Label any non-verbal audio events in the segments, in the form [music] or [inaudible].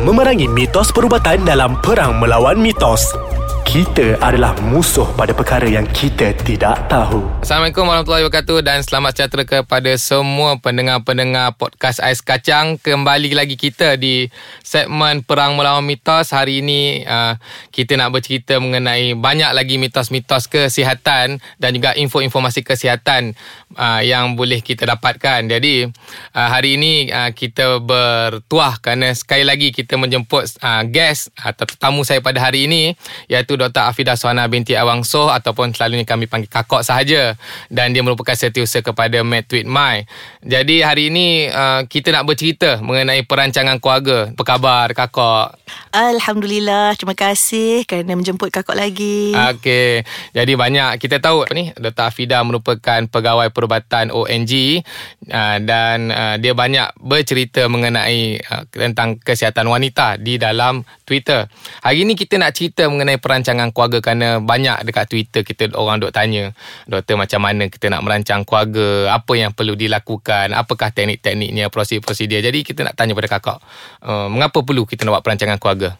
Memerangi mitos perubatan dalam perang melawan mitos. Kita adalah musuh pada perkara yang kita tidak tahu. Assalamualaikum warahmatullahi wabarakatuh dan selamat sejahtera kepada semua pendengar-pendengar podcast Ais Kacang. Kembali lagi kita di segmen Perang Melawan Mitos. Hari ini uh, kita nak bercerita mengenai banyak lagi mitos-mitos kesihatan dan juga info-informasi kesihatan uh, yang boleh kita dapatkan. Jadi uh, hari ini uh, kita bertuah kerana sekali lagi kita menjemput uh, guest atau tetamu saya pada hari ini iaitu Dr. Afidah Suhana binti Awang Soh ataupun selalunya kami panggil kakak sahaja dan dia merupakan setiausaha kepada Medtweet My. Jadi hari ini uh, kita nak bercerita mengenai perancangan keluarga. Apa khabar kakak? Alhamdulillah, terima kasih kerana menjemput kakak lagi. Okey. Jadi banyak kita tahu apa ni Dr. Afidah merupakan pegawai perubatan ONG uh, dan uh, dia banyak bercerita mengenai uh, tentang kesihatan wanita di dalam Twitter. Hari ini kita nak cerita mengenai perancangan keluarga kerana banyak dekat Twitter kita orang duk tanya, doktor macam mana kita nak merancang keluarga, apa yang perlu dilakukan, apakah teknik-tekniknya, prosedur-prosedur. Jadi kita nak tanya pada kakak, uh, mengapa perlu kita nak buat perancangan keluarga?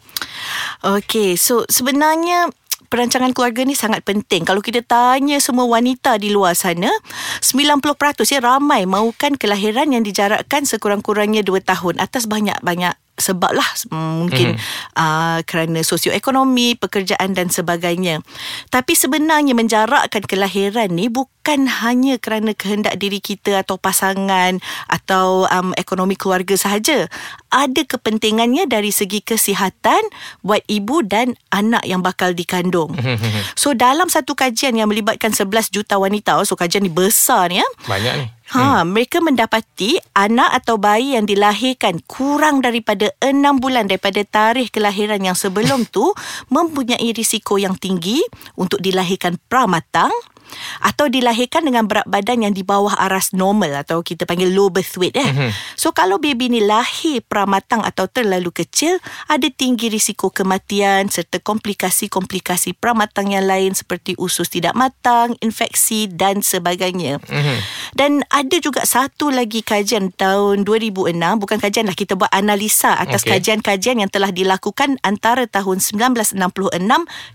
Okey, so sebenarnya perancangan keluarga ni sangat penting. Kalau kita tanya semua wanita di luar sana, 90% ya ramai mahukan kelahiran yang dijarakkan sekurang-kurangnya 2 tahun atas banyak-banyak sebab lah mungkin mm-hmm. uh, kerana sosioekonomi, pekerjaan dan sebagainya. Tapi sebenarnya menjarakkan kelahiran ni bukan hanya kerana kehendak diri kita atau pasangan atau um, ekonomi keluarga sahaja. Ada kepentingannya dari segi kesihatan buat ibu dan anak yang bakal dikandung. Mm-hmm. So dalam satu kajian yang melibatkan 11 juta wanita, so kajian ni besar ni ya. Banyak ni. Ha, hmm. mereka mendapati anak atau bayi yang dilahirkan kurang daripada 6 bulan daripada tarikh kelahiran yang sebelum [laughs] tu mempunyai risiko yang tinggi untuk dilahirkan pramatang atau dilahirkan dengan berat badan yang di bawah aras normal atau kita panggil low birth weight eh. Mm-hmm. So kalau baby ni lahir pramatang atau terlalu kecil, ada tinggi risiko kematian serta komplikasi-komplikasi pramatang yang lain seperti usus tidak matang, infeksi dan sebagainya. Mm-hmm. Dan ada juga satu lagi kajian tahun 2006, bukan kajian lah kita buat analisa atas okay. kajian-kajian yang telah dilakukan antara tahun 1966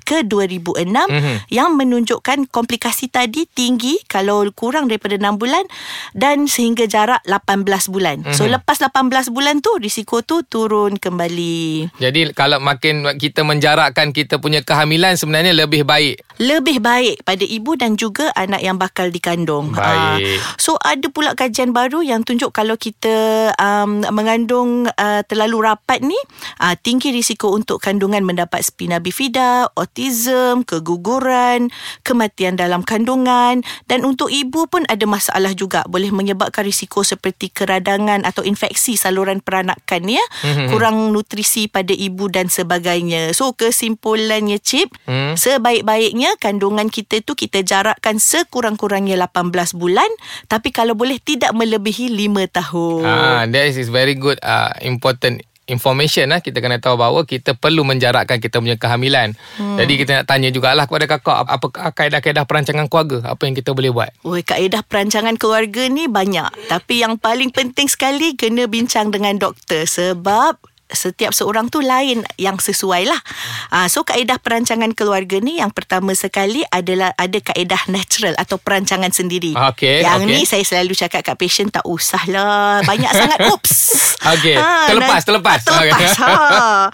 ke 2006 mm-hmm. yang menunjukkan komplikasi tadi tinggi kalau kurang daripada 6 bulan dan sehingga jarak 18 bulan. Mm-hmm. So mhm. lepas 18 bulan tu risiko tu turun kembali. Jadi kalau makin kita menjarakkan kita punya kehamilan sebenarnya lebih baik. Lebih baik pada ibu dan juga anak yang bakal dikandung. Baik. Uh, so ada pula kajian baru yang tunjuk kalau kita um, mengandung uh, terlalu rapat ni uh, tinggi risiko untuk kandungan mendapat spina bifida, autism, keguguran, kematian dalam kandungan dan untuk ibu pun ada masalah juga boleh menyebabkan risiko seperti keradangan atau infeksi saluran peranakan ya mm-hmm. kurang nutrisi pada ibu dan sebagainya so kesimpulannya chip mm. sebaik-baiknya kandungan kita tu kita jarakkan sekurang-kurangnya 18 bulan tapi kalau boleh tidak melebihi 5 tahun ah that is very good uh, important information lah kita kena tahu bahawa kita perlu menjarakkan kita punya kehamilan. Hmm. Jadi kita nak tanya jugalah kepada kakak apa kaedah-kaedah perancangan keluarga apa yang kita boleh buat. Oh kaedah perancangan keluarga ni banyak tapi yang paling penting sekali kena bincang dengan doktor sebab setiap seorang tu lain yang sesuai lah. Uh, so kaedah perancangan keluarga ni yang pertama sekali adalah ada kaedah natural atau perancangan sendiri. Okay, yang okay. ni saya selalu cakap kat patient tak usah lah. Banyak sangat [laughs] oops. Okay. Ha, terlepas, terlepas. Terlepas. ha.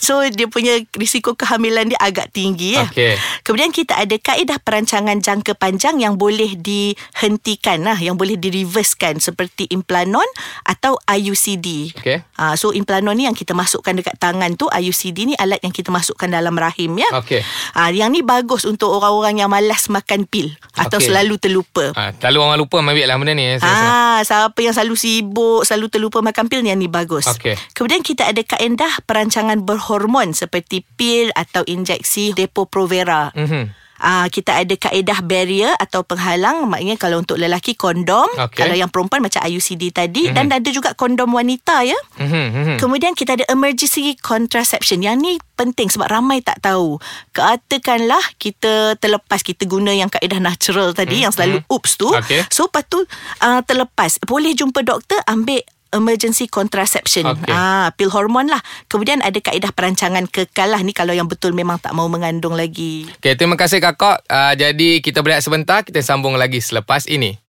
So dia punya risiko kehamilan dia agak tinggi. Ya. Okay. Kemudian kita ada kaedah perancangan jangka panjang yang boleh dihentikan lah. Yang boleh direversekan seperti implanon atau IUCD. Okay. Uh, so implanon ni yang kita masukkan dekat tangan tu IUCD ni alat yang kita masukkan dalam rahim ya. Okey. Ah yang ni bagus untuk orang-orang yang malas makan pil atau okay. selalu terlupa. Ah selalu orang lupa ambil lah benda ni. Ah siapa yang selalu sibuk, selalu terlupa makan pil ni yang ni bagus. Okay. Kemudian kita ada kaedah perancangan berhormon seperti pil atau injeksi Depo-Provera. Mhm uh, kita ada kaedah barrier atau penghalang maknanya kalau untuk lelaki kondom okay. kalau yang perempuan macam IUCD tadi mm-hmm. dan ada juga kondom wanita ya mm-hmm. kemudian kita ada emergency contraception yang ni penting sebab ramai tak tahu katakanlah kita terlepas kita guna yang kaedah natural tadi mm-hmm. yang selalu oops tu okay. so lepas tu uh, terlepas boleh jumpa doktor ambil emergency contraception. Okey. Ah, pil hormon lah. Kemudian ada kaedah perancangan kekal lah ni kalau yang betul memang tak mau mengandung lagi. Okay, terima kasih kakak. Uh, jadi kita berehat sebentar, kita sambung lagi selepas ini.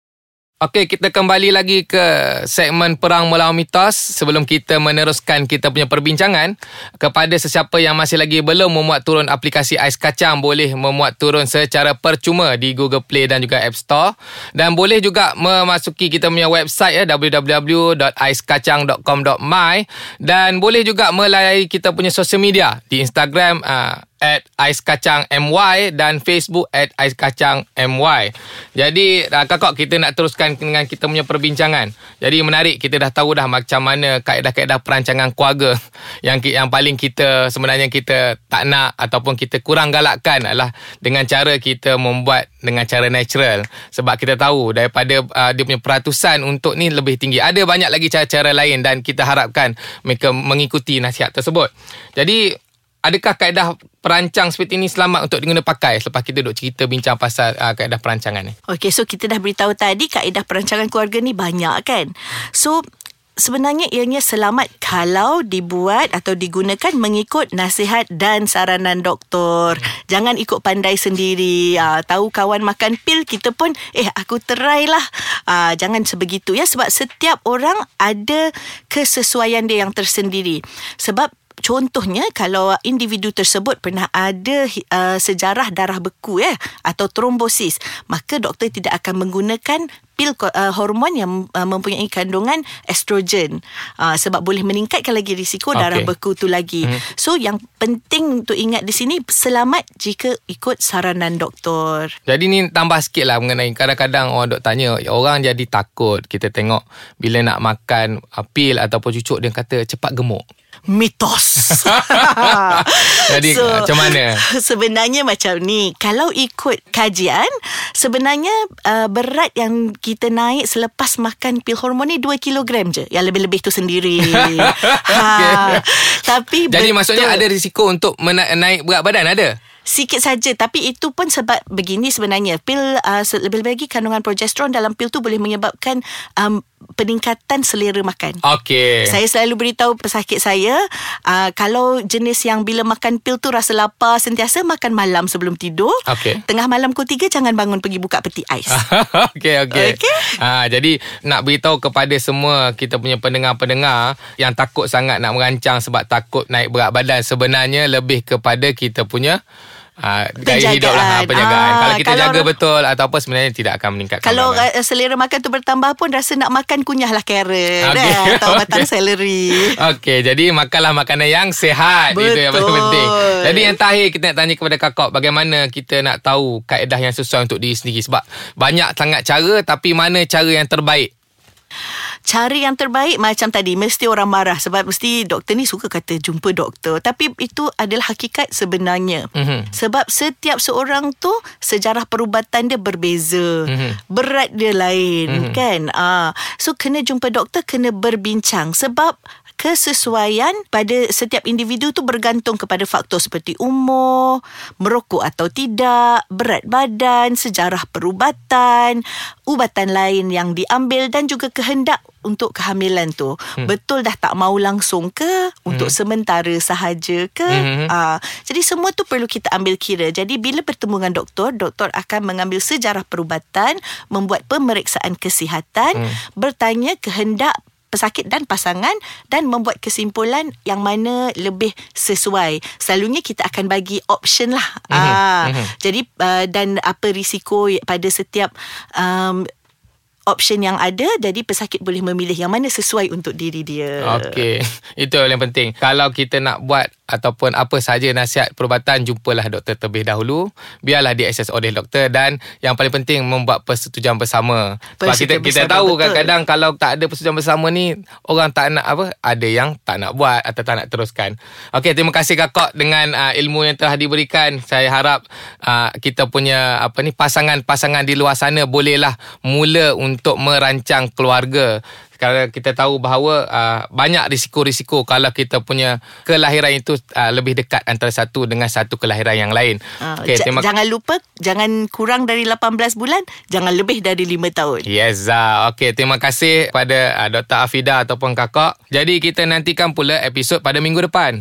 Okey, kita kembali lagi ke segmen Perang Melawan Mitos. Sebelum kita meneruskan kita punya perbincangan, kepada sesiapa yang masih lagi belum memuat turun aplikasi Ais Kacang, boleh memuat turun secara percuma di Google Play dan juga App Store. Dan boleh juga memasuki kita punya website ya, www.aiskacang.com.my dan boleh juga melayari kita punya social media di Instagram uh, at Ais Kacang MY dan Facebook at Ais Kacang MY. Jadi uh, kakak kita nak teruskan dengan kita punya perbincangan. Jadi menarik kita dah tahu dah macam mana kaedah-kaedah perancangan keluarga [laughs] yang yang paling kita sebenarnya kita tak nak ataupun kita kurang galakkan adalah dengan cara kita membuat dengan cara natural sebab kita tahu daripada uh, dia punya peratusan untuk ni lebih tinggi. Ada banyak lagi cara-cara lain dan kita harapkan mereka mengikuti nasihat tersebut. Jadi Adakah kaedah perancang seperti ini selamat untuk diguna pakai selepas kita duk cerita bincang pasal uh, kaedah perancangan ni? Okey, so kita dah beritahu tadi kaedah perancangan keluarga ni banyak kan. So sebenarnya ianya selamat kalau dibuat atau digunakan mengikut nasihat dan saranan doktor. Jangan ikut pandai sendiri. Ah, tahu kawan makan pil kita pun eh aku try lah. Ah, jangan sebegitu ya sebab setiap orang ada kesesuaian dia yang tersendiri. Sebab Contohnya kalau individu tersebut pernah ada uh, sejarah darah beku ya atau trombosis maka doktor tidak akan menggunakan pil uh, hormon yang uh, mempunyai kandungan estrogen uh, sebab boleh meningkatkan lagi risiko Okey. darah beku tu lagi. Mhm. So yang penting untuk ingat di sini selamat jika ikut saranan doktor. Jadi ni tambah sikit lah mengenai kadang-kadang orang dok tanya orang jadi takut kita tengok bila nak makan uh, pil ataupun cucuk dia kata cepat gemuk. Mitos. [laughs] Jadi, macam mana? Sebenarnya macam ni. Kalau ikut kajian, sebenarnya uh, berat yang kita naik selepas makan pil hormon ni 2 kilogram je. Yang lebih-lebih tu sendiri. [laughs] ha. Tapi Jadi betul. maksudnya ada risiko untuk mena- naik berat badan ada? Sikit saja tapi itu pun sebab begini sebenarnya pil uh, lebih-lebih lagi kandungan progesteron dalam pil tu boleh menyebabkan um, peningkatan selera makan. Okey. Saya selalu beritahu pesakit saya uh, kalau jenis yang bila makan pil tu rasa lapar sentiasa makan malam sebelum tidur. Okey. Tengah malam pukul 3 jangan bangun pergi buka peti ais. [laughs] okey okey. Okey. Ha jadi nak beritahu kepada semua kita punya pendengar-pendengar yang takut sangat nak merancang sebab takut naik berat badan sebenarnya lebih kepada kita punya Uh, gaya Penjagaan. hidup lah penjagaan. Ah, kalau kita kalau jaga betul atau apa sebenarnya tidak akan meningkatkan Kalau badan. uh, selera makan tu bertambah pun rasa nak makan kunyahlah carrot Okey. okay. atau [laughs] batang Okey. seleri. Okey, jadi makanlah makanan yang sehat. Itu yang paling Betul. penting. Jadi yang terakhir kita nak tanya kepada kakak, bagaimana kita nak tahu kaedah yang sesuai untuk diri sendiri? Sebab banyak sangat cara, tapi mana cara yang terbaik? Cara yang terbaik macam tadi mesti orang marah sebab mesti doktor ni suka kata jumpa doktor tapi itu adalah hakikat sebenarnya. Mhm. Sebab setiap seorang tu sejarah perubatan dia berbeza. Mhm. Berat dia lain Mhm. kan. Ah so kena jumpa doktor kena berbincang sebab kesesuaian pada setiap individu tu bergantung kepada faktor seperti umur, merokok atau tidak, berat badan, sejarah perubatan, ubatan lain yang diambil dan juga kehendak untuk kehamilan tu. Hmm. Betul dah tak mau langsung ke untuk sementara sahaja ke? Hmm. Ah, jadi semua tu perlu kita ambil kira. Jadi bila bertemu dengan doktor, doktor akan mengambil sejarah perubatan, membuat pemeriksaan kesihatan, Hmm. bertanya kehendak pesakit dan pasangan dan membuat kesimpulan yang mana lebih sesuai. Selalunya kita akan bagi option lah. Mhm, Ah, mhm. Jadi uh, dan apa risiko pada setiap um, option yang ada jadi pesakit boleh memilih yang mana sesuai untuk diri dia. Okey, [laughs] itu yang penting. Kalau kita nak buat ataupun apa sahaja nasihat perubatan, jumpalah doktor terlebih dahulu. Biarlah diakses oleh doktor dan yang paling penting membuat persetujuan bersama. Sebab kita Persetujuan kita bersama, tahu betul. kadang-kadang kalau tak ada persetujuan bersama ni orang tak nak apa, ada yang tak nak buat atau tak nak teruskan. Okey, terima kasih kakak dengan uh, ilmu yang telah diberikan. Saya harap uh, kita punya apa ni pasangan-pasangan di luar sana bolehlah mula untuk merancang keluarga Kalau kita tahu bahawa uh, banyak risiko-risiko kalau kita punya kelahiran itu uh, lebih dekat antara satu dengan satu kelahiran yang lain. Uh, Okey, j- terima jangan lupa jangan kurang dari 18 bulan, jangan lebih dari 5 tahun. Yes, Zah. Okey, terima kasih pada uh, Dr. Afida ataupun kakak. Jadi kita nantikan pula episod pada minggu depan.